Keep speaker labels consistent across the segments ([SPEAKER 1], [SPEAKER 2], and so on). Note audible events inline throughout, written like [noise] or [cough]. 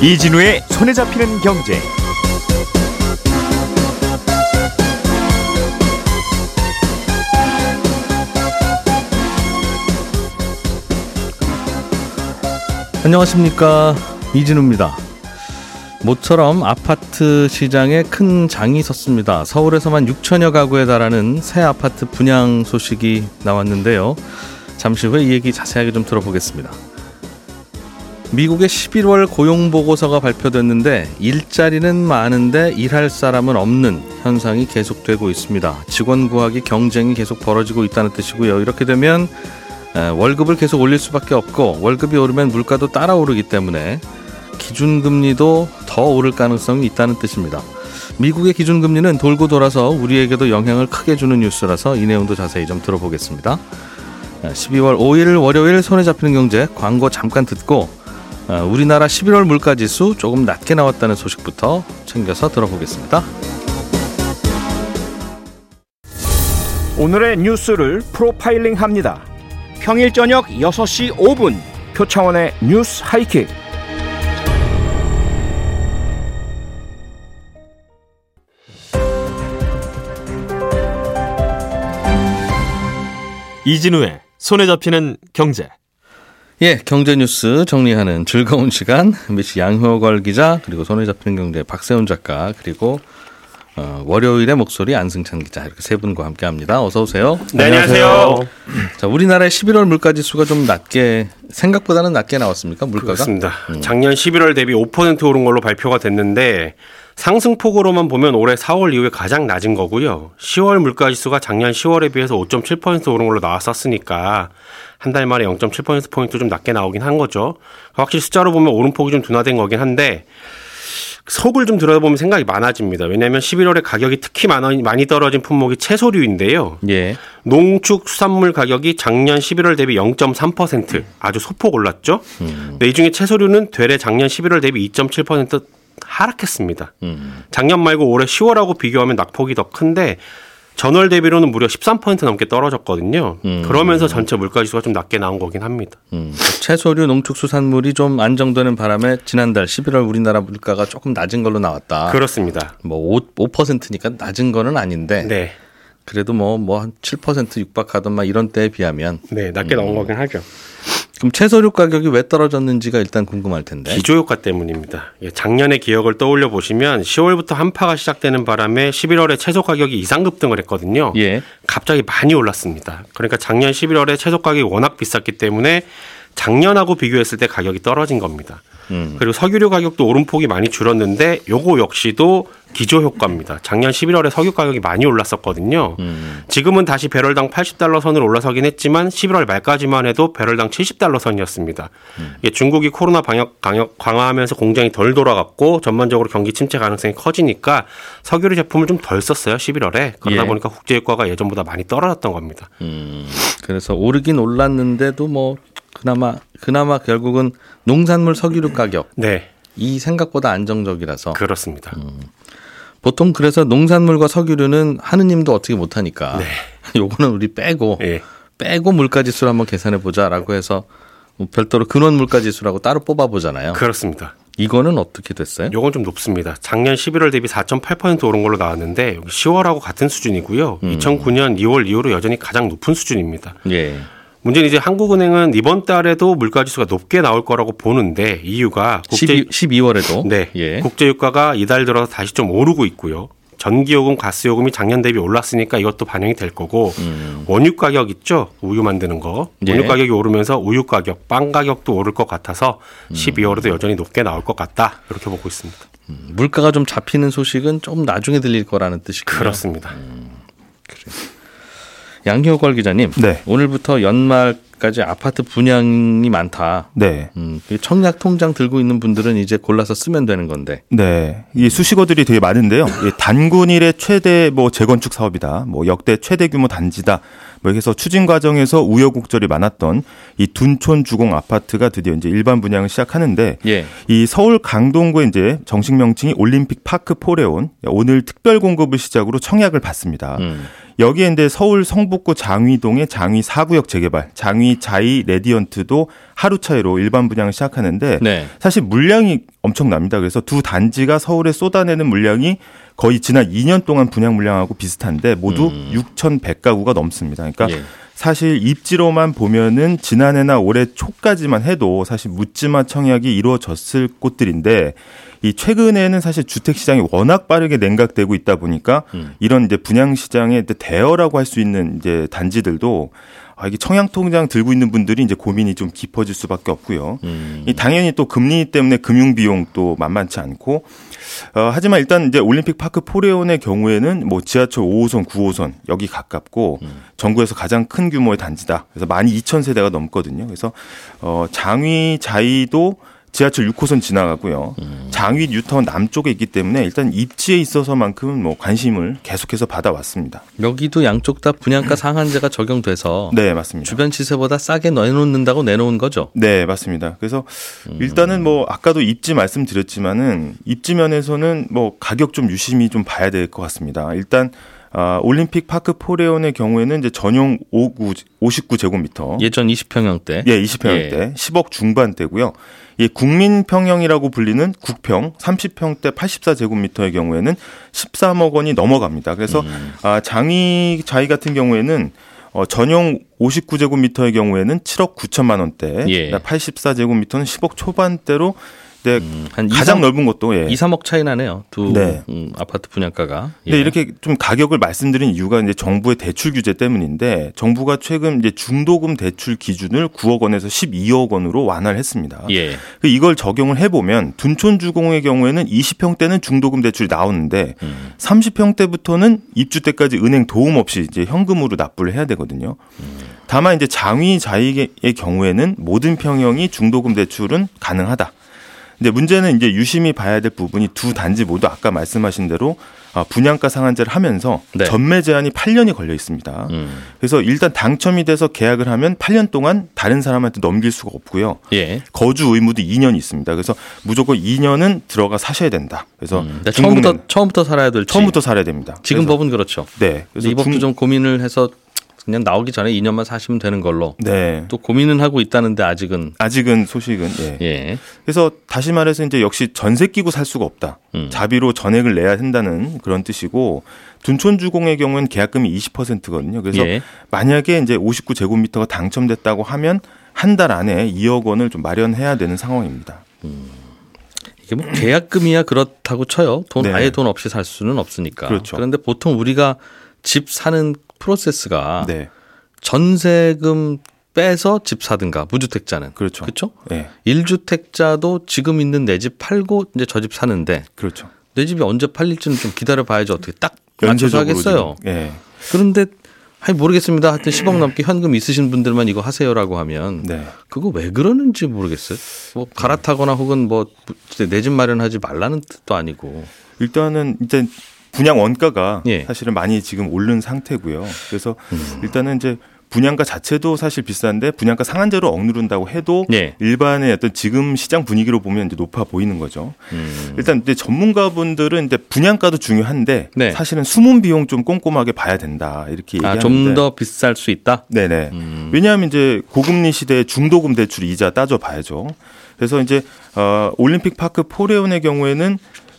[SPEAKER 1] 이진우의 손에 잡히는 경제.
[SPEAKER 2] 안녕하십니까 이진우입니다. 모처럼 아파트 시장에 큰 장이 섰습니다. 서울에서만 6천여 가구에 달하는 새 아파트 분양 소식이 나왔는데요. 잠시 후에 이 얘기 자세하게 좀 들어보겠습니다. 미국의 11월 고용 보고서가 발표됐는데 일자리는 많은데 일할 사람은 없는 현상이 계속되고 있습니다. 직원 구하기 경쟁이 계속 벌어지고 있다는 뜻이고요. 이렇게 되면 월급을 계속 올릴 수밖에 없고 월급이 오르면 물가도 따라 오르기 때문에 기준금리도 더 오를 가능성이 있다는 뜻입니다. 미국의 기준금리는 돌고 돌아서 우리에게도 영향을 크게 주는 뉴스라서 이 내용도 자세히 좀 들어보겠습니다. 12월 5일 월요일 손에 잡히는 경제 광고 잠깐 듣고 우리나라 11월 물가지수 조금 낮게 나왔다는 소식부터 챙겨서 들어보겠습니다.
[SPEAKER 1] 오늘의 뉴스를 프로파일링 합니다. 평일 저녁 6시 5분 표창원의 뉴스 하이킥.
[SPEAKER 3] 이진우의 손에 잡히는 경제.
[SPEAKER 2] 예, 경제 뉴스 정리하는 즐거운 시간. MBC 양효걸 기자 그리고 손에 잡히는 경제 박세훈 작가 그리고 어, 월요일의 목소리 안승찬 기자 이렇게 세 분과 함께합니다. 어서 오세요.
[SPEAKER 3] 네, 안녕하세요.
[SPEAKER 2] 자, 우리나라의 11월 물가 지수가 좀 낮게 생각보다는 낮게 나왔습니까? 물가가?
[SPEAKER 3] 그렇습니다. 음. 작년 11월 대비 5% 오른 걸로 발표가 됐는데 상승폭으로만 보면 올해 4월 이후에 가장 낮은 거고요. 10월 물가 지수가 작년 10월에 비해서 5.7% 오른 걸로 나왔었으니까 한 달 만에 0.7% 포인트 좀 낮게 나오긴 한 거죠. 확실히 숫자로 보면 오름폭이 좀 둔화된 거긴 한데 속을 좀 들여다보면 생각이 많아집니다. 왜냐하면 11월에 가격이 특히 많이 떨어진 품목이 채소류인데요.
[SPEAKER 2] 예.
[SPEAKER 3] 농축 수산물 가격이 작년 11월 대비 0.3% 아주 소폭 올랐죠. 음. 네, 이 중에 채소류는 되레 작년 11월 대비 2.7% 하락했습니다. 음. 작년 말고 올해 10월하고 비교하면 낙폭이 더 큰데 전월 대비로는 무려 13% 넘게 떨어졌거든요. 음. 그러면서 전체 물가 지수가 좀 낮게 나온 거긴 합니다. 음.
[SPEAKER 2] 채소류, 농축수산물이 좀 안정되는 바람에 지난달 11월 우리나라 물가가 조금 낮은 걸로 나왔다.
[SPEAKER 3] 그렇습니다.
[SPEAKER 2] 뭐 5, 5%니까 낮은 거는 아닌데. 네. 그래도 뭐 뭐 한 7% 육박하던 막 이런 때에 비하면
[SPEAKER 3] 네, 낮게 나온 음. 거긴 하죠.
[SPEAKER 2] 그럼 채소류 가격이 왜 떨어졌는지가 일단 궁금할 텐데.
[SPEAKER 3] 기조효과 때문입니다. 작년의 기억을 떠올려 보시면 10월부터 한파가 시작되는 바람에 11월에 채소 가격이 이상 급등을 했거든요. 예. 갑자기 많이 올랐습니다. 그러니까 작년 11월에 채소 가격이 워낙 비쌌기 때문에 작년하고 비교했을 때 가격이 떨어진 겁니다. 음. 그리고 석유류 가격도 오름폭이 많이 줄었는데 요거 역시도 기조 효과입니다. 작년 11월에 석유 가격이 많이 올랐었거든요. 음. 지금은 다시 배럴당 80달러 선을 올라서긴 했지만 11월 말까지만 해도 배럴당 70달러 선이었습니다. 음. 이게 중국이 코로나 방역 강력 강화하면서 공장이 덜 돌아갔고 전반적으로 경기 침체 가능성이 커지니까 석유류 제품을 좀 덜 썼어요. 11월에 그러다 예. 보니까 국제 효과가 예전보다 많이 떨어졌던 겁니다. 음.
[SPEAKER 2] 그래서 오르긴 올랐는데도 뭐 그나마 그나마 결국은 농산물 석유류 가격 네. 이 생각보다 안정적이라서
[SPEAKER 3] 그렇습니다. 음.
[SPEAKER 2] 보통 그래서 농산물과 석유류는 하느님도 어떻게 못하니까 네. [laughs] 요거는 우리 빼고 네. 빼고 물가지수를 한번 계산해 보자라고 해서 뭐 별도로 근원 물가지수라고 따로 뽑아 보잖아요.
[SPEAKER 3] 그렇습니다.
[SPEAKER 2] 이거는 어떻게 됐어요?
[SPEAKER 3] 요건 좀 높습니다. 작년 11월 대비 4.8% 오른 걸로 나왔는데 여기 10월하고 같은 수준이고요. 음. 2009년 2월 이후로 여전히 가장 높은 수준입니다. 예. 문제는 이제 한국은행은 이번 달에도 물가 지수가 높게 나올 거라고 보는데 이유가
[SPEAKER 2] 국제 12, 월에도
[SPEAKER 3] 네, 예. 국제 유가가 이달 들어서 다시 좀 오르고 있고요. 전기요금, 가스요금이 작년 대비 올랐으니까 이것도 반영이 될 거고 음. 원유 가격 있죠 우유 만드는 거 예. 원유 가격이 오르면서 우유 가격, 빵 가격도 오를 것 같아서 12월에도 음. 여전히 높게 나올 것 같다 이렇게 보고 있습니다.
[SPEAKER 2] 음. 물가가 좀 잡히는 소식은 좀 나중에 들릴 거라는 뜻이군요.
[SPEAKER 3] 그렇습니다. 음.
[SPEAKER 2] 그래. 양효걸 기자님, 네. 오늘부터 연말까지 아파트 분양이 많다. 네. 음, 청약 통장 들고 있는 분들은 이제 골라서 쓰면 되는 건데.
[SPEAKER 4] 네. 이 수식어들이 되게 많은데요. 단군 일의 최대 뭐 재건축 사업이다. 뭐 역대 최대 규모 단지다. 뭐 해서 추진 과정에서 우여곡절이 많았던 이 둔촌 주공 아파트가 드디어 이제 일반 분양을 시작하는데 예. 이 서울 강동구에 이제 정식 명칭이 올림픽 파크 포레온 오늘 특별 공급을 시작으로 청약을 받습니다. 음. 여기에 이제 서울 성북구 장위동의 장위 4구역 재개발, 장위 자이 레디언트도 하루 차이로 일반 분양을 시작하는데 네. 사실 물량이 엄청납니다. 그래서 두 단지가 서울에 쏟아내는 물량이 거의 지난 2년 동안 분양 물량하고 비슷한데 모두 음. 6,100가구가 넘습니다. 그러니까 예. 사실 입지로만 보면은 지난해나 올해 초까지만 해도 사실 묻지마 청약이 이루어졌을 곳들인데 이 최근에는 사실 주택 시장이 워낙 빠르게 냉각되고 있다 보니까 음. 이런 이제 분양 시장의 대어라고 할 수 있는 이제 단지들도 아, 이게 청약 통장 들고 있는 분들이 이제 고민이 좀 깊어질 수밖에 없고요. 음. 이 당연히 또 금리 때문에 금융 비용 도 만만치 않고 어, 하지만 일단 이제 올림픽 파크 포레온의 경우에는 뭐 지하철 5호선, 9호선 여기 가깝고 음. 전국에서 가장 큰 규모의 단지다. 그래서 12,000세대가 넘거든요. 그래서 어 장위 자이도 지하철 6호선 지나가고요. 음. 장위 뉴타운 남쪽에 있기 때문에 일단 입지에 있어서만큼은 뭐 관심을 계속해서 받아왔습니다.
[SPEAKER 2] 여기도 양쪽 다 분양가 상한제가 적용돼서
[SPEAKER 4] 네 맞습니다.
[SPEAKER 2] 주변 시세보다 싸게 내놓는다고 내놓은 거죠.
[SPEAKER 4] 네 맞습니다. 그래서 음. 일단은 뭐 아까도 입지 말씀드렸지만은 입지 면에서는 뭐 가격 좀 유심히 좀 봐야 될 것 같습니다. 일단 아, 올림픽 파크 포레온의 경우에는 이제 전용 59, 59제곱미터.
[SPEAKER 2] 예전 20평형 대.
[SPEAKER 4] 예, 20평형대. 예. 10억 중반대고요. 이 국민평형이라고 불리는 국평 30평대 84제곱미터의 경우에는 13억 원이 넘어갑니다. 그래서 음. 아, 장이 자이 같은 경우에는 어, 전용 59제곱미터의 경우에는 7억 9천만 원대, 예. 84제곱미터는 10억 초반대로 네, 음, 한 가장 2, 3, 넓은 것도 예.
[SPEAKER 2] 2, 3억 차이 나네요. 두 네. 음, 아파트 분양가가.
[SPEAKER 4] 예. 네, 이렇게 좀 가격을 말씀드린 이유가 이제 정부의 대출 규제 때문인데 정부가 최근 이제 중도금 대출 기준을 9억 원에서 12억 원으로 완화를 했습니다. 예. 그 이걸 적용을 해 보면 둔촌 주공의 경우에는 20평대는 중도금 대출이 나오는데 음. 30평대부터는 입주 때까지 은행 도움 없이 이제 현금으로 납부를 해야 되거든요. 음. 다만 이제 장위 자익의 경우에는 모든 평형이 중도금 대출은 가능하다. 근데 문제는 이제 유심히 봐야 될 부분이 두 단지 모두 아까 말씀하신 대로 아, 분양가 상한제를 하면서 네. 전매 제한이 8년이 걸려 있습니다. 음. 그래서 일단 당첨이 돼서 계약을 하면 8년 동안 다른 사람한테 넘길 수가 없고요. 예. 거주 의무도 2년이 있습니다. 그래서 무조건 2년은 들어가 사셔야 된다. 그래서 음.
[SPEAKER 2] 처음부터 처음부터 살아야 될
[SPEAKER 4] 처음부터 살아야 됩니다.
[SPEAKER 2] 지금 법은 그렇죠.
[SPEAKER 4] 네.
[SPEAKER 2] 그래서 이 법도 중... 좀 고민을 해서 그냥 나오기 전에 2년만 사시면 되는 걸로. 네. 또 고민은 하고 있다는데 아직은
[SPEAKER 4] 아직은 소식은 예. 예. 그래서 다시 말해서 이제 역시 전세 끼고 살 수가 없다. 음. 자비로 전액을 내야 된다는 그런 뜻이고 둔촌 주공의 경우는 계약금이 20%거든요. 그래서 예. 만약에 이제 59제곱미터가 당첨됐다고 하면 한 달 안에 2억 원을 좀 마련해야 되는 상황입니다. 음.
[SPEAKER 2] 이게 뭐 계약금이야 그렇다고 쳐요. 돈 네. 아예 돈 없이 살 수는 없으니까. 그렇죠. 그런데 보통 우리가 집 사는 프로세스가 네. 전세금 빼서 집 사든가 무주택자는
[SPEAKER 4] 그렇죠.
[SPEAKER 2] 그렇죠? 네. 1주택자도 지금 있는 내 집 팔고 이제 저 집 사는데
[SPEAKER 4] 그렇죠.
[SPEAKER 2] 내 집이 언제 팔릴지는 좀 기다려 봐야지 어떻게 딱 맞춰서 하겠어요. 네. 그런데 아니 모르겠습니다. 하여튼 10억 [clears throat] 넘게 현금 있으신 분들만 이거 하세요라고 하면 네. 그거 왜 그러는지 모르겠어요. 뭐 갈아타거나 혹은 뭐 내 집 마련하지 말라는 뜻도 아니고
[SPEAKER 4] 일단은 이제 분양 원가가 예. 사실은 많이 지금 오른 상태고요. 그래서 음. 일단은 이제 분양가 자체도 사실 비싼데 분양가 상한제로 억누른다고 해도 예. 일반의 어떤 지금 시장 분위기로 보면 이제 높아 보이는 거죠. 음. 일단 이제 전문가분들은 이제 분양가도 중요한데 네. 사실은 숨은 비용 좀 꼼꼼하게 봐야 된다 이렇게 얘기하는데 아,
[SPEAKER 2] 좀더 비쌀 수 있다.
[SPEAKER 4] 네네. 음. 왜냐하면 이제 고금리 시대에 중도금 대출 이자 따져 봐야죠. 그래서 이제 어 올림픽 파크 포레온의 경우에는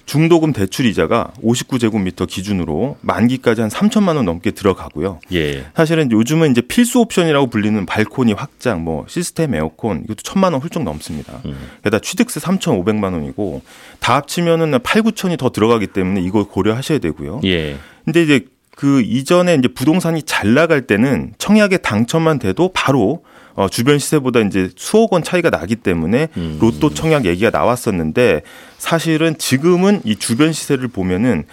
[SPEAKER 4] 중도금 대출 이자가 59제곱미터 기준으로 만기까지 한 3천만 원 넘게 들어가고요. 예. 사실은 요즘은 이제 필수 옵션이라고 불리는 발코니 확장, 뭐 시스템 에어컨 이것도 천만 원 훌쩍 넘습니다. 음. 게다가 취득세 3,500만 원이고 다 합치면은 8, 9천이 더 들어가기 때문에 이걸 고려하셔야 되고요. 예. 근데 이제 그 이전에 이제 부동산이 잘 나갈 때는 청약에 당첨만 돼도 바로 어, 주변 시세보다 이제 수억 원 차이가 나기 때문에 음. 로또 청약 얘기가 나왔었는데 사실은 지금은 이 주변 시세를 보면은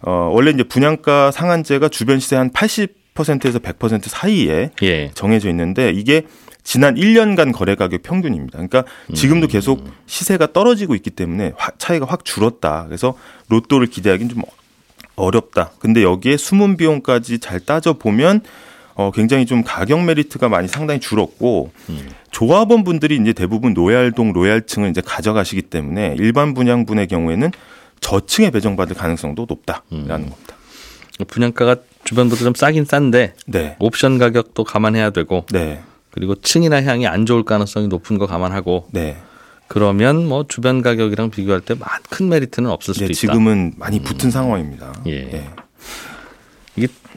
[SPEAKER 4] 어, 원래 이제 분양가 상한제가 주변 시세 한 80%에서 100% 사이에 예. 정해져 있는데 이게 지난 1년간 거래 가격 평균입니다. 그러니까 지금도 계속 음. 시세가 떨어지고 있기 때문에 차이가 확 줄었다. 그래서 로또를 기대하기는 좀 어렵다. 근데 여기에 숨은 비용까지 잘 따져 보면 어, 굉장히 좀 가격 메리트가 많이 상당히 줄었고 음. 조합원 분들이 이제 대부분 로얄동 로얄층을 이제 가져가시기 때문에 일반 분양분의 경우에는 저층에 배정받을 가능성도 높다라는 음. 겁니다.
[SPEAKER 2] 분양가가 주변보다 좀 싸긴 싼데 네. 옵션 가격도 감안해야 되고 네. 그리고 층이나 향이 안 좋을 가능성이 높은 거 감안하고 네. 그러면 뭐 주변 가격이랑 비교할 때 큰 메리트는 없을 수도 네, 있다.
[SPEAKER 4] 지금은 많이 붙은 음. 상황입니다. 예. 예.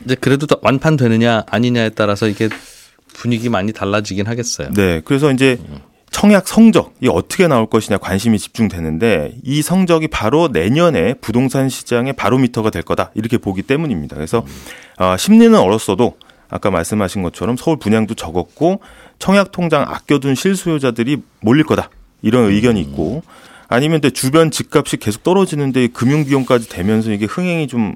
[SPEAKER 2] 이제 그래도 더 완판 되느냐 아니냐에 따라서 이게 분위기 많이 달라지긴 하겠어요.
[SPEAKER 4] 네. 그래서 이제 청약 성적이 어떻게 나올 것이냐 관심이 집중되는데 이 성적이 바로 내년에 부동산 시장의 바로미터가 될 거다 이렇게 보기 때문입니다. 그래서 어, 심리는 얼었어도 아까 말씀하신 것처럼 서울 분양도 적었고 청약 통장 아껴둔 실수요자들이 몰릴 거다 이런 의견이 있고 아니면 또 주변 집값이 계속 떨어지는데 금융 비용까지 되면서 이게 흥행이 좀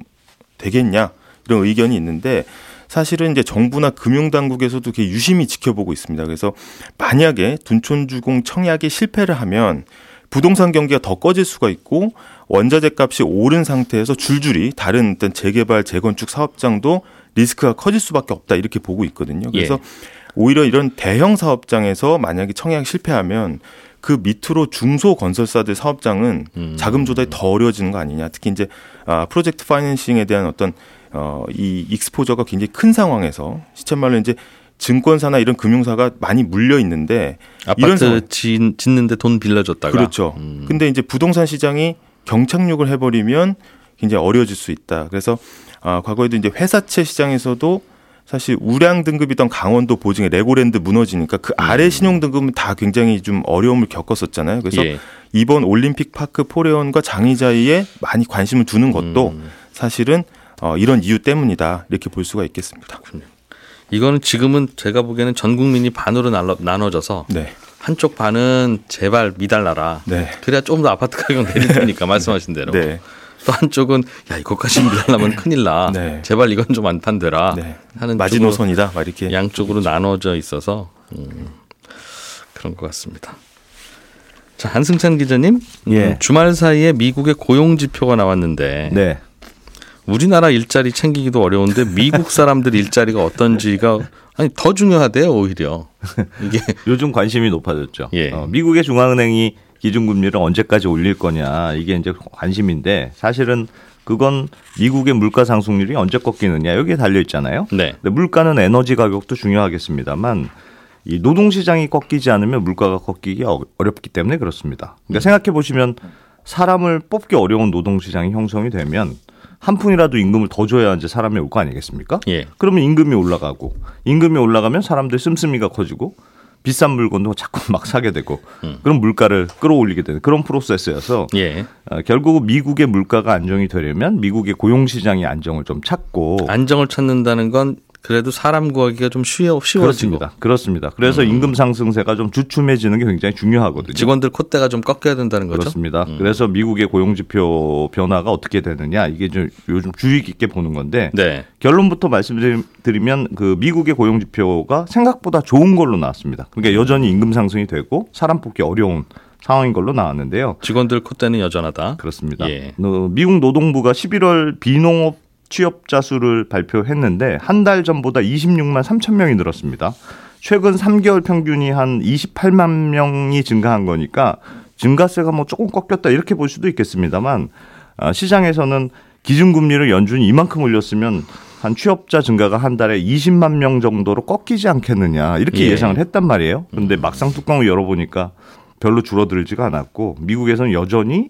[SPEAKER 4] 되겠냐 이런 의견이 있는데 사실은 이제 정부나 금융당국에서도 이렇게 유심히 지켜보고 있습니다. 그래서 만약에 둔촌주공 청약이 실패를 하면 부동산 경기가 더 꺼질 수가 있고 원자재 값이 오른 상태에서 줄줄이 다른 어떤 재개발 재건축 사업장도 리스크가 커질 수밖에 없다 이렇게 보고 있거든요. 그래서 예. 오히려 이런 대형 사업장에서 만약에 청약 실패하면 그 밑으로 중소 건설사들 사업장은 음. 자금 조달이 더 어려워지는 거 아니냐. 특히 이제 아 프로젝트 파이낸싱에 대한 어떤 어, 이 exposure가 굉장히 큰 상황에서 시쳇말로 이제 증권사나 이런 금융사가 많이 물려 있는데
[SPEAKER 2] 아파트 이런 짓, 짓는데 돈 빌려줬다가
[SPEAKER 4] 그렇죠. 음. 근데 이제 부동산 시장이 경착륙을 해버리면 굉장히 어려워질 수 있다. 그래서 아, 과거에도 이제 회사채 시장에서도 사실 우량 등급이던 강원도 보증의 레고랜드 무너지니까 그 아래 음. 신용 등급은 다 굉장히 좀 어려움을 겪었었잖아요. 그래서 예. 이번 올림픽 파크 포레온과 장의자이에 많이 관심을 두는 것도 음. 사실은 어, 이런 이유 때문이다 이렇게 볼 수가 있겠습니다.
[SPEAKER 2] 이거는 지금은 제가 보기에는 전 국민이 반으로 나눠 져서 네. 한쪽 반은 제발 미달라라. 네. 그래야 조금 더 아파트 가격 내릴 테니까 [laughs] 말씀하신 대로. 네. 또 한쪽은 야 이것까지 미달라면 큰일 나. 네. 제발 이건 좀 안 판대라. 네.
[SPEAKER 4] 하는 마지노선이다. 막 이렇게
[SPEAKER 2] 양쪽으로 그렇죠. 나눠져 있어서 음, 그런 것 같습니다. 자 한승찬 기자님, 예. 음, 주말 사이에 미국의 고용 지표가 나왔는데. 네. 우리나라 일자리 챙기기도 어려운데 미국 사람들 일자리가 어떤지가 아니 더 중요하대요 오히려
[SPEAKER 5] 이게 [laughs] 요즘 관심이 높아졌죠. 예. 어, 미국의 중앙은행이 기준금리를 언제까지 올릴 거냐 이게 이제 관심인데 사실은 그건 미국의 물가 상승률이 언제 꺾이느냐 여기에 달려 있잖아요. 네. 근데 물가는 에너지 가격도 중요하겠습니다만 이 노동 시장이 꺾이지 않으면 물가가 꺾이기 어렵기 때문에 그렇습니다. 그러니까 음. 생각해 보시면 사람을 뽑기 어려운 노동 시장이 형성이 되면 한 푼이라도 임금을 더 줘야 이제 사람이 올 거 아니겠습니까? 예. 그러면 임금이 올라가고 임금이 올라가면 사람들 씀씀이가 커지고 비싼 물건도 [laughs] 자꾸 막 사게 되고 음. 그런 물가를 끌어올리게 되는 그런 프로세스여서 예. 어, 결국 미국의 물가가 안정이 되려면 미국의 고용 시장이 안정을 좀 찾고
[SPEAKER 2] 안정을 찾는다는 건 그래도 사람 구하기가 좀 쉬워, 쉬워지고.
[SPEAKER 5] 그렇습니다. 그렇습니다. 그래서 음. 임금 상승세가 좀 주춤해지는 게 굉장히 중요하거든요.
[SPEAKER 2] 직원들 콧대가 좀 꺾여야 된다는 거죠.
[SPEAKER 5] 그렇습니다. 음. 그래서 미국의 고용 지표 변화가 어떻게 되느냐 이게 좀 요즘 주의 깊게 보는 건데 네. 결론부터 말씀드리면 그 미국의 고용 지표가 생각보다 좋은 걸로 나왔습니다. 그러니까 여전히 임금 상승이 되고 사람 뽑기 어려운 상황인 걸로 나왔는데요.
[SPEAKER 2] 직원들 콧대는 여전하다.
[SPEAKER 5] 그렇습니다. 예. 어, 미국 노동부가 11월 비농업 취업자 수를 발표했는데 한 달 전보다 26만 3천 명이 늘었습니다. 최근 3개월 평균이 한 28만 명이 증가한 거니까 증가세가 뭐 조금 꺾였다 이렇게 볼 수도 있겠습니다만 아, 시장에서는 기준금리를 연준이 이만큼 올렸으면 한 취업자 증가가 한 달에 20만 명 정도로 꺾이지 않겠느냐 이렇게 예. 상을 했단 말이에요. 근데 막상 뚜껑을 열어보니까 별로 줄어들지가 않았고 미국에서는 여전히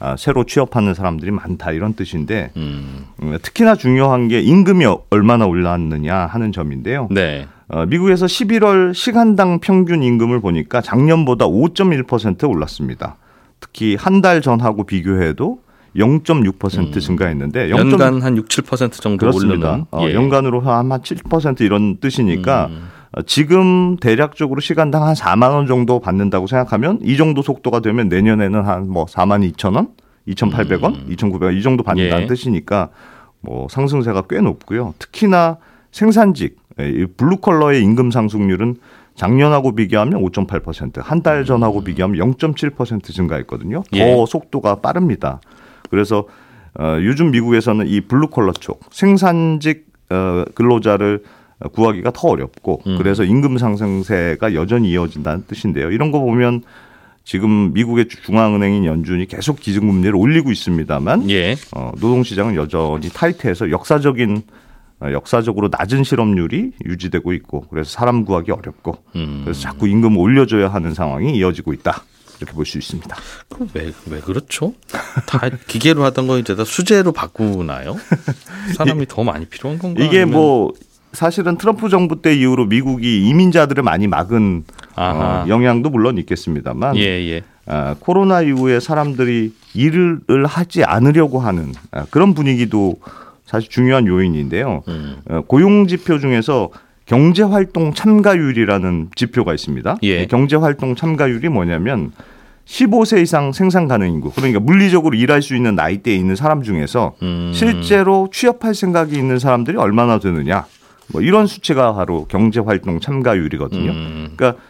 [SPEAKER 5] 아, 새로 취업하는 사람들이 많다 이런 뜻인데 음. 음. 특히나 중요한 게 임금이 얼마나 올랐느냐 하는 점인데요. 네. 어, 미국에서 11월 시간당 평균 임금을 보니까 작년보다 5.1% 올랐습니다. 특히 한 달 전하고 비교해도 0.6% 음. 증가했는데
[SPEAKER 2] 0. 연간 한 6, 7% 정도. 오르는
[SPEAKER 5] 어, 예. 연간으로 한7% 이런 뜻이니까 음. 어, 지금 대략적으로 시간당 한 4만 원 정도 받는다고 생각하면 이 정도 속도가 되면 내년에는 한 뭐 4만 2천 원, 2,800원, 음. 2,900원 이 정도 받는다는 예. 뜻이니까 뭐 상승세가 꽤 높고요. 특히나 생산직 예, 블루칼라의 임금 상승률은 작년하고 비교하면 5.8%, 한 달 전하고 음. 비교하면 0.7% 증가했거든요. 더 예. 속도가 빠릅니다. 그래서 어, 요즘 미국에서는 이 블루칼라 쪽 생산직 어, 근로자를 구하기가 더 어렵고 음. 그래서 임금 상승세가 여전히 이어진다는 뜻인데요. 이런 거 보면 지금 미국의 중앙은행인 연준이 계속 기준금리를 올리고 있습니다만 예. 어, 노동시장은 여전히 타이트해서 역사적인 어, 역사적으로 낮은 실업률이 유지되고 있고 그래서 사람 구하기 어렵고 음. 그래서 자꾸 임금 올려줘야 하는 상황이 이어지고 있다. 이렇게 볼 수 있습니다.
[SPEAKER 2] 왜, 왜 그렇죠? 다 기계로 하던 거 이제 다 수제로 바꾸나요? 사람이 더 많이 필요한 건가?
[SPEAKER 5] 이게 아니면... 뭐 사실은 트럼프 정부 때 이후로 미국이 이민자들을 많이 막은 어, 영향도 물론 있겠습니다만 예, 예. 아, 코로나 이후에 사람들이 일을 하지 않으려고 하는 아, 그런 분위기도 사실 중요한 요인인데요. 음. 어, 고용 지표 중에서 경제 활동 참가율이라는 지표가 있습니다. 예. 경제 활동 참가율이 뭐냐면 15세 이상 생산 가능 인구 그러니까 물리적으로 일할 수 있는 나이대에 있는 사람 중에서 음. 실제로 취업할 생각이 있는 사람들이 얼마나 되느냐 뭐 이런 수치가 바로 경제 활동 참가율이거든요. 음. 그러니까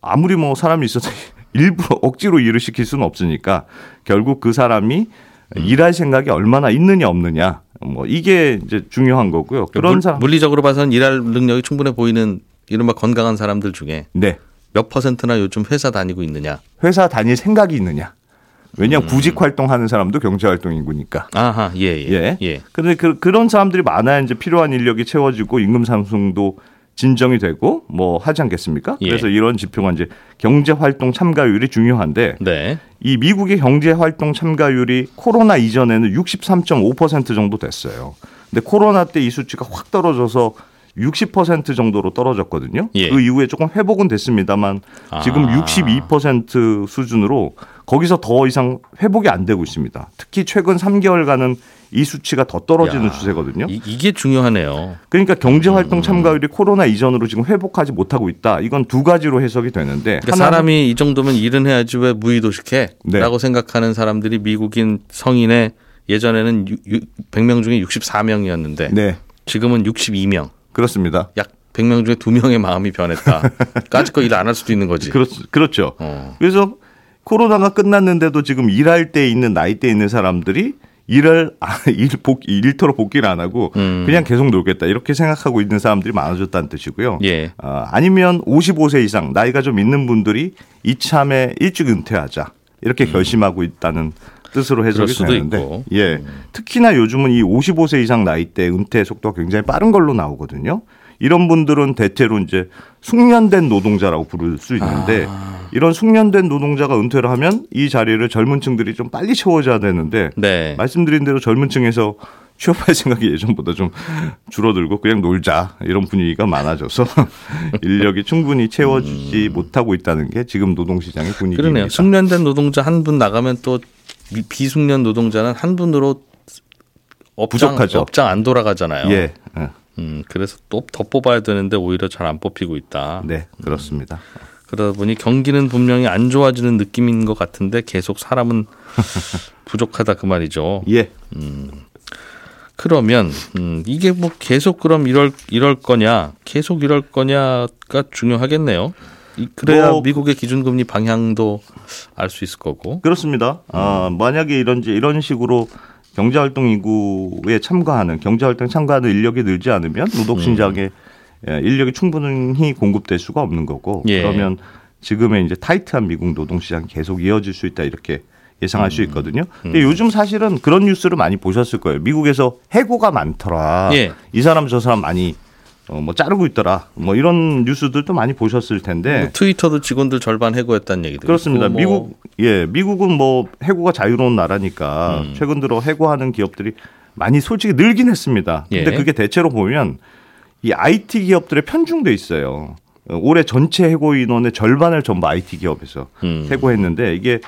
[SPEAKER 5] 아무리 뭐 사람이 있어도 [laughs] 일부러 억지로 일을 시킬 수는 없으니까 결국 그 사람이 음. 일할 생각이 얼마나 있느냐 없느냐 뭐 이게 이제 중요한 거고요.
[SPEAKER 2] 그런 물, 사람 물리적으로 봐서는 일할 능력이 충분해 보이는 이른바 건강한 사람들 중에 네. 몇 퍼센트나 요즘 회사 다니고 있느냐?
[SPEAKER 5] 회사 다닐 생각이 있느냐? 왜냐하면 음. 구직 활동하는 사람도 경제 활동 인구니까.
[SPEAKER 2] 아하, 예, 예. 예. 예.
[SPEAKER 5] 근데 그, 그런 사람들이 많아야 이제 필요한 인력이 채워지고 임금 상승도 진정이 되고 뭐 하지 않겠습니까? 예. 그래서 이런 지표가 이제 경제 활동 참가율이 중요한데 네. 이 미국의 경제 활동 참가율이 코로나 이전에는 63.5% 정도 됐어요. 근데 코로나 때 이 수치가 확 떨어져서 60% 정도로 떨어졌거든요. 예. 그 이후에 조금 회복은 됐습니다만 지금 아. 62% 수준으로 거기서 더 이상 회복이 안 되고 있습니다. 특히 최근 3개월간은 이 수치가 더 떨어지는 야, 추세거든요.
[SPEAKER 2] 이, 게 중요하네요.
[SPEAKER 5] 그러니까 경제 활동 음. 참가율이 코로나 이전으로 지금 회복하지 못하고 있다. 이건 두 가지로 해석이 되는데
[SPEAKER 2] 그러니까 사람이 이 정도면 일은 해야지 왜 무의도식해? 네. 라고 생각하는 사람들이 미국인 성인의 예전에는 100명 중에 64명이었는데 네. 지금은 62명.
[SPEAKER 5] 그렇습니다.
[SPEAKER 2] 약 100명 중에 2명의 마음이 변했다. [laughs] 까짓 거 일 안 할 수도 있는 거지.
[SPEAKER 5] 그렇, 그렇죠. 어. 그래서 코로나가 끝났는데도 지금 일할 때 있는 나이대에 있는 사람들이 일을 일 복, 일터로 복귀를 안 하고 음. 그냥 계속 놀겠다 이렇게 생각하고 있는 사람들이 많아졌다는 뜻이고요. 예. 어, 아니면 55세 이상 나이가 좀 있는 분들이 이참에 일찍 은퇴하자 이렇게 음. 결심하고 있다는 뜻으로 해석이 되는데 있고. 예. 음. 특히나 요즘은 이 55세 이상 나이대 은퇴 속도가 굉장히 빠른 걸로 나오거든요. 이런 분들은 대체로 이제 숙련된 노동자라고 부를 수 있는데 아. 이런 숙련된 노동자가 은퇴를 하면 이 자리를 젊은 층들이 좀 빨리 채워져야 되는데 네. 말씀드린 대로 젊은 층에서 취업할 [laughs] 생각이 예전보다 좀 줄어들고 그냥 놀자 이런 분위기가 많아져서 [laughs] 인력이 충분히 채워지지 음. 못하고 있다는 게 지금 노동시장의 분위기입니다.
[SPEAKER 2] 그러네요. 숙련된 노동자 한 분 나가면 또 비숙련 노동자는 한 분으로 업장, 부족하죠. 업장 안 돌아가잖아요. 예. 예. 음, 그래서 또 더 뽑아야 되는데 오히려 잘 안 뽑히고 있다.
[SPEAKER 5] 네, 그렇습니다. 음.
[SPEAKER 2] 그러다 보니 경기는 분명히 안 좋아지는 느낌인 것 같은데 계속 사람은 [laughs] 부족하다 그 말이죠. 예. 음. 그러면 음, 이게 뭐 계속 그럼 이럴 이럴 거냐, 계속 이럴 거냐가 중요하겠네요. 그래야 뭐, 미국의 기준금리 방향도 알 수 있을 거고.
[SPEAKER 5] 그렇습니다. 음. 아, 만약에 이런 이런 식으로 경제활동 인구에 참가하는 경제활동 참가하는 인력이 늘지 않으면 노동신장에 음. 예, 인력이 충분히 공급될 수가 없는 거고 예. 그러면 지금의 이제 타이트한 미국 노동시장 계속 이어질 수 있다 이렇게 예상할 음. 수 있거든요. 근데 음. 요즘 사실은 그런 뉴스를 많이 보셨을 거예요. 미국에서 해고가 많더라. 예. 이 사람 저 사람 많이 어, 뭐 자르고 있더라. 뭐 이런 뉴스들도 많이 보셨을 텐데. 뭐
[SPEAKER 2] 트위터도 직원들 절반 해고했다는 얘기도
[SPEAKER 5] 그렇습니다. 뭐. 미국 예 미국은 뭐 해고가 자유로운 나라니까 음. 최근 들어 해고하는 기업들이 많이 솔직히 늘긴 했습니다. 근데 예. 그게 대체로 보면 이 IT 기업들의 편중돼 있어요. 올해 전체 해고 인원의 절반을 전부 IT 기업에서 음. 해고했는데 이게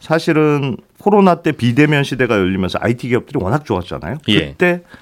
[SPEAKER 5] 사실은 코로나 때 비대면 시대가 열리면서 IT 기업들이 워낙 좋았잖아요. 예. 그때 어,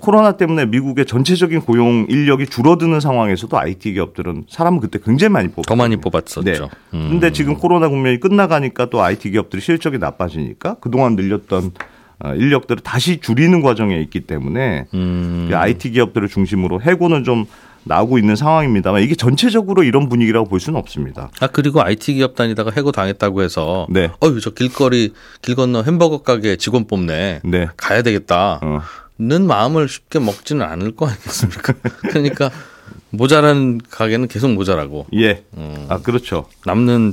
[SPEAKER 5] 코로나 때문에 미국의 전체적인 고용 인력이 줄어드는 상황에서도 IT 기업들은 사람을 그때 굉장히 많이 뽑았죠.
[SPEAKER 2] 더 많이 뽑았었죠. 네.
[SPEAKER 5] 음. 근데 지금 코로나 국면이 끝나가니까 또 IT 기업들이 실적이 나빠지니까 그동안 늘렸던 어, 인력들을 다시 줄이는 과정에 있기 때문에 음. IT 기업들을 중심으로 해고는 좀 나오고 있는 상황입니다만 이게 전체적으로 이런 분위기라고 볼 수는 없습니다.
[SPEAKER 2] 아 그리고 IT 기업 다니다가 해고 당했다고 해서 네. 어유 저 길거리 길 건너 햄버거 가게 직원 뽑네. 네. 가야 되겠다. 어. 는 마음을 쉽게 먹지는 않을 거 아니겠습니까? [laughs] 그러니까 모자란 가게는 계속 모자라고.
[SPEAKER 5] 예. 음. 아 그렇죠.
[SPEAKER 2] 남는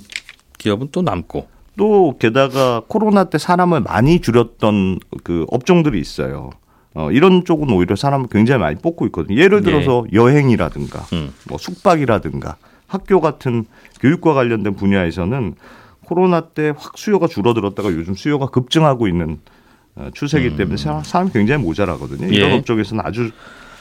[SPEAKER 2] 기업은 또 남고.
[SPEAKER 5] 또 게다가 코로나 때 사람을 많이 줄였던 그 업종들이 있어요. 어, 이런 쪽은 오히려 사람을 굉장히 많이 뽑고 있거든요. 예를 들어서 예. 여행이라든가 음. 뭐 숙박이라든가 학교 같은 교육과 관련된 분야에서는 코로나 때 확 수요가 줄어들었다가 요즘 수요가 급증하고 있는 어, 추세이기 음. 때문에 음. 사람이 굉장히 모자라거든요. 이런 예. 업종에서는 아주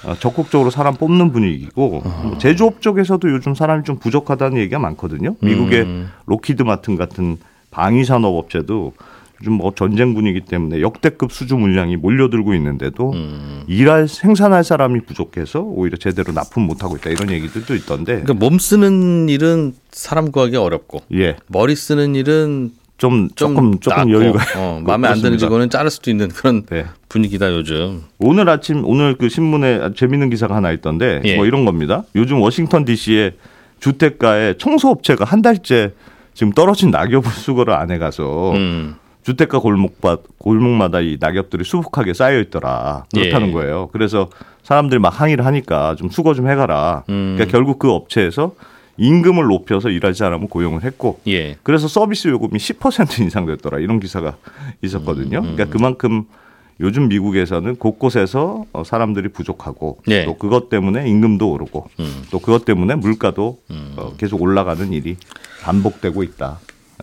[SPEAKER 5] 어, 적극적으로 사람 뽑는 분위기고 어. 제조업 쪽에서도 요즘 사람이 좀 부족하다는 얘기가 많거든요. 미국의 음. 록히드 마틴 같은 방위 산업 업체도 요즘 뭐 전쟁 분위기 때문에 역대급 수주 물량이 몰려들고 있는데도 음. 일할 생산할 사람이 부족해서 오히려 제대로 납품 못 하고 있다 이런 얘기들도 있던데.
[SPEAKER 2] 그러니까 몸 쓰는 일은 사람 구하기 어렵고, 예. 머리 쓰는 일은
[SPEAKER 5] 좀, 좀 조금 조금 여유가
[SPEAKER 2] 어, [laughs] 마음에 안 드는 직원은 자를 수도 있는 그런 네. 분위기다 요즘.
[SPEAKER 5] 오늘 아침 오늘 그 신문에 재밌는 기사가 하나 있던데 예. 뭐 이런 겁니다. 요즘 워싱턴 D.C.의 주택가에 청소업체가 한 달째 지금 떨어진 낙엽을 수거를 안 해가서 음. 주택가 골목밭 골목마다 이 낙엽들이 수북하게 쌓여 있더라 그렇다는 예. 거예요. 그래서 사람들이 막 항의를 하니까 좀 수거 좀 해가라. 음. 그러니까 결국 그 업체에서 임금을 높여서 일하지 않으면 고용을 했고, 예. 그래서 서비스 요금이 10% 인상됐더라 [laughs] 이런 기사가 있었거든요. 음. 그러니까 그만큼 요즘 미국에서는 곳곳에서 어, 사람들이 부족하고 예. 또 그것 때문에 임금도 오르고 음. 또 그것 때문에 물가도 음. 어, 계속 올라가는 일이 반복되고 있다.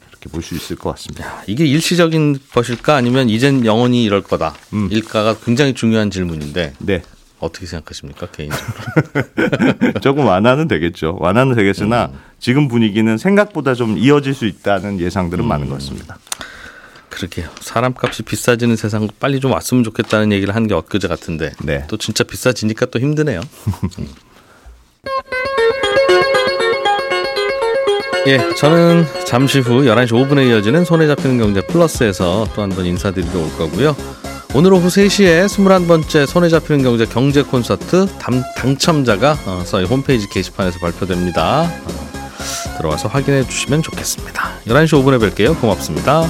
[SPEAKER 5] 이렇게 볼 수 있을 것 같습니다. 야,
[SPEAKER 2] 이게 일시적인 것일까 아니면 이젠 영원히 이럴 거다. 음. 일가가 굉장히 중요한 질문인데 네. 어떻게 생각하십니까 개인적으로? [laughs]
[SPEAKER 5] 조금 완화는 되겠죠. 완화는 되겠으나 음. 지금 분위기는 생각보다 좀 이어질 수 있다는 예상들은 음. 많은 것 같습니다.
[SPEAKER 2] 그러게요. 사람값이 비싸지는 세상 빨리 좀 왔으면 좋겠다는 얘기를 한 게 엊그제 같은데 네. 또 진짜 비싸지니까 또 힘드네요. 음. [laughs] 예, 저는 잠시 후 11시 5분에 이어지는 손에 잡히는 경제 플러스에서 또 한 번 인사드리러 올 거고요. 오늘 오후 3시에 21번째 손에 잡히는 경제 경제 콘서트 당, 당첨자가 어, 저희 홈페이지 게시판에서 발표됩니다. 어, 들어와서 확인해 주시면 좋겠습니다. 11시 5분에 뵐게요. 고맙습니다.